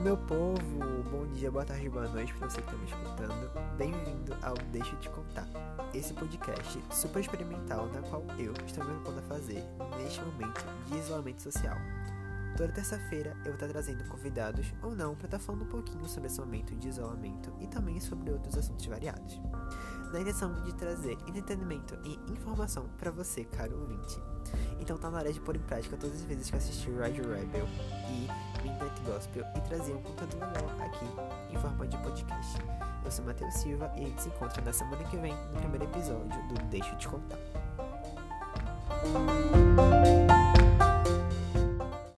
meu povo! Bom dia, boa tarde, boa noite para você que está me escutando. Bem-vindo ao Deixa te contar, esse podcast super experimental na qual eu estou me propondo a fazer neste momento de isolamento social. Toda terça-feira eu vou estar trazendo convidados ou não para estar falando um pouquinho sobre esse momento de isolamento e também sobre outros assuntos variados. Na intenção de trazer entretenimento e informação para você, caro ouvinte. Então tá na hora de pôr em prática todas as vezes que assisti Radio Rebel e Midnight Gospel e trazer um conteúdo legal aqui em forma de podcast. Eu sou Matheus Silva e a gente se encontra na semana que vem no primeiro episódio do Deixa eu te contar.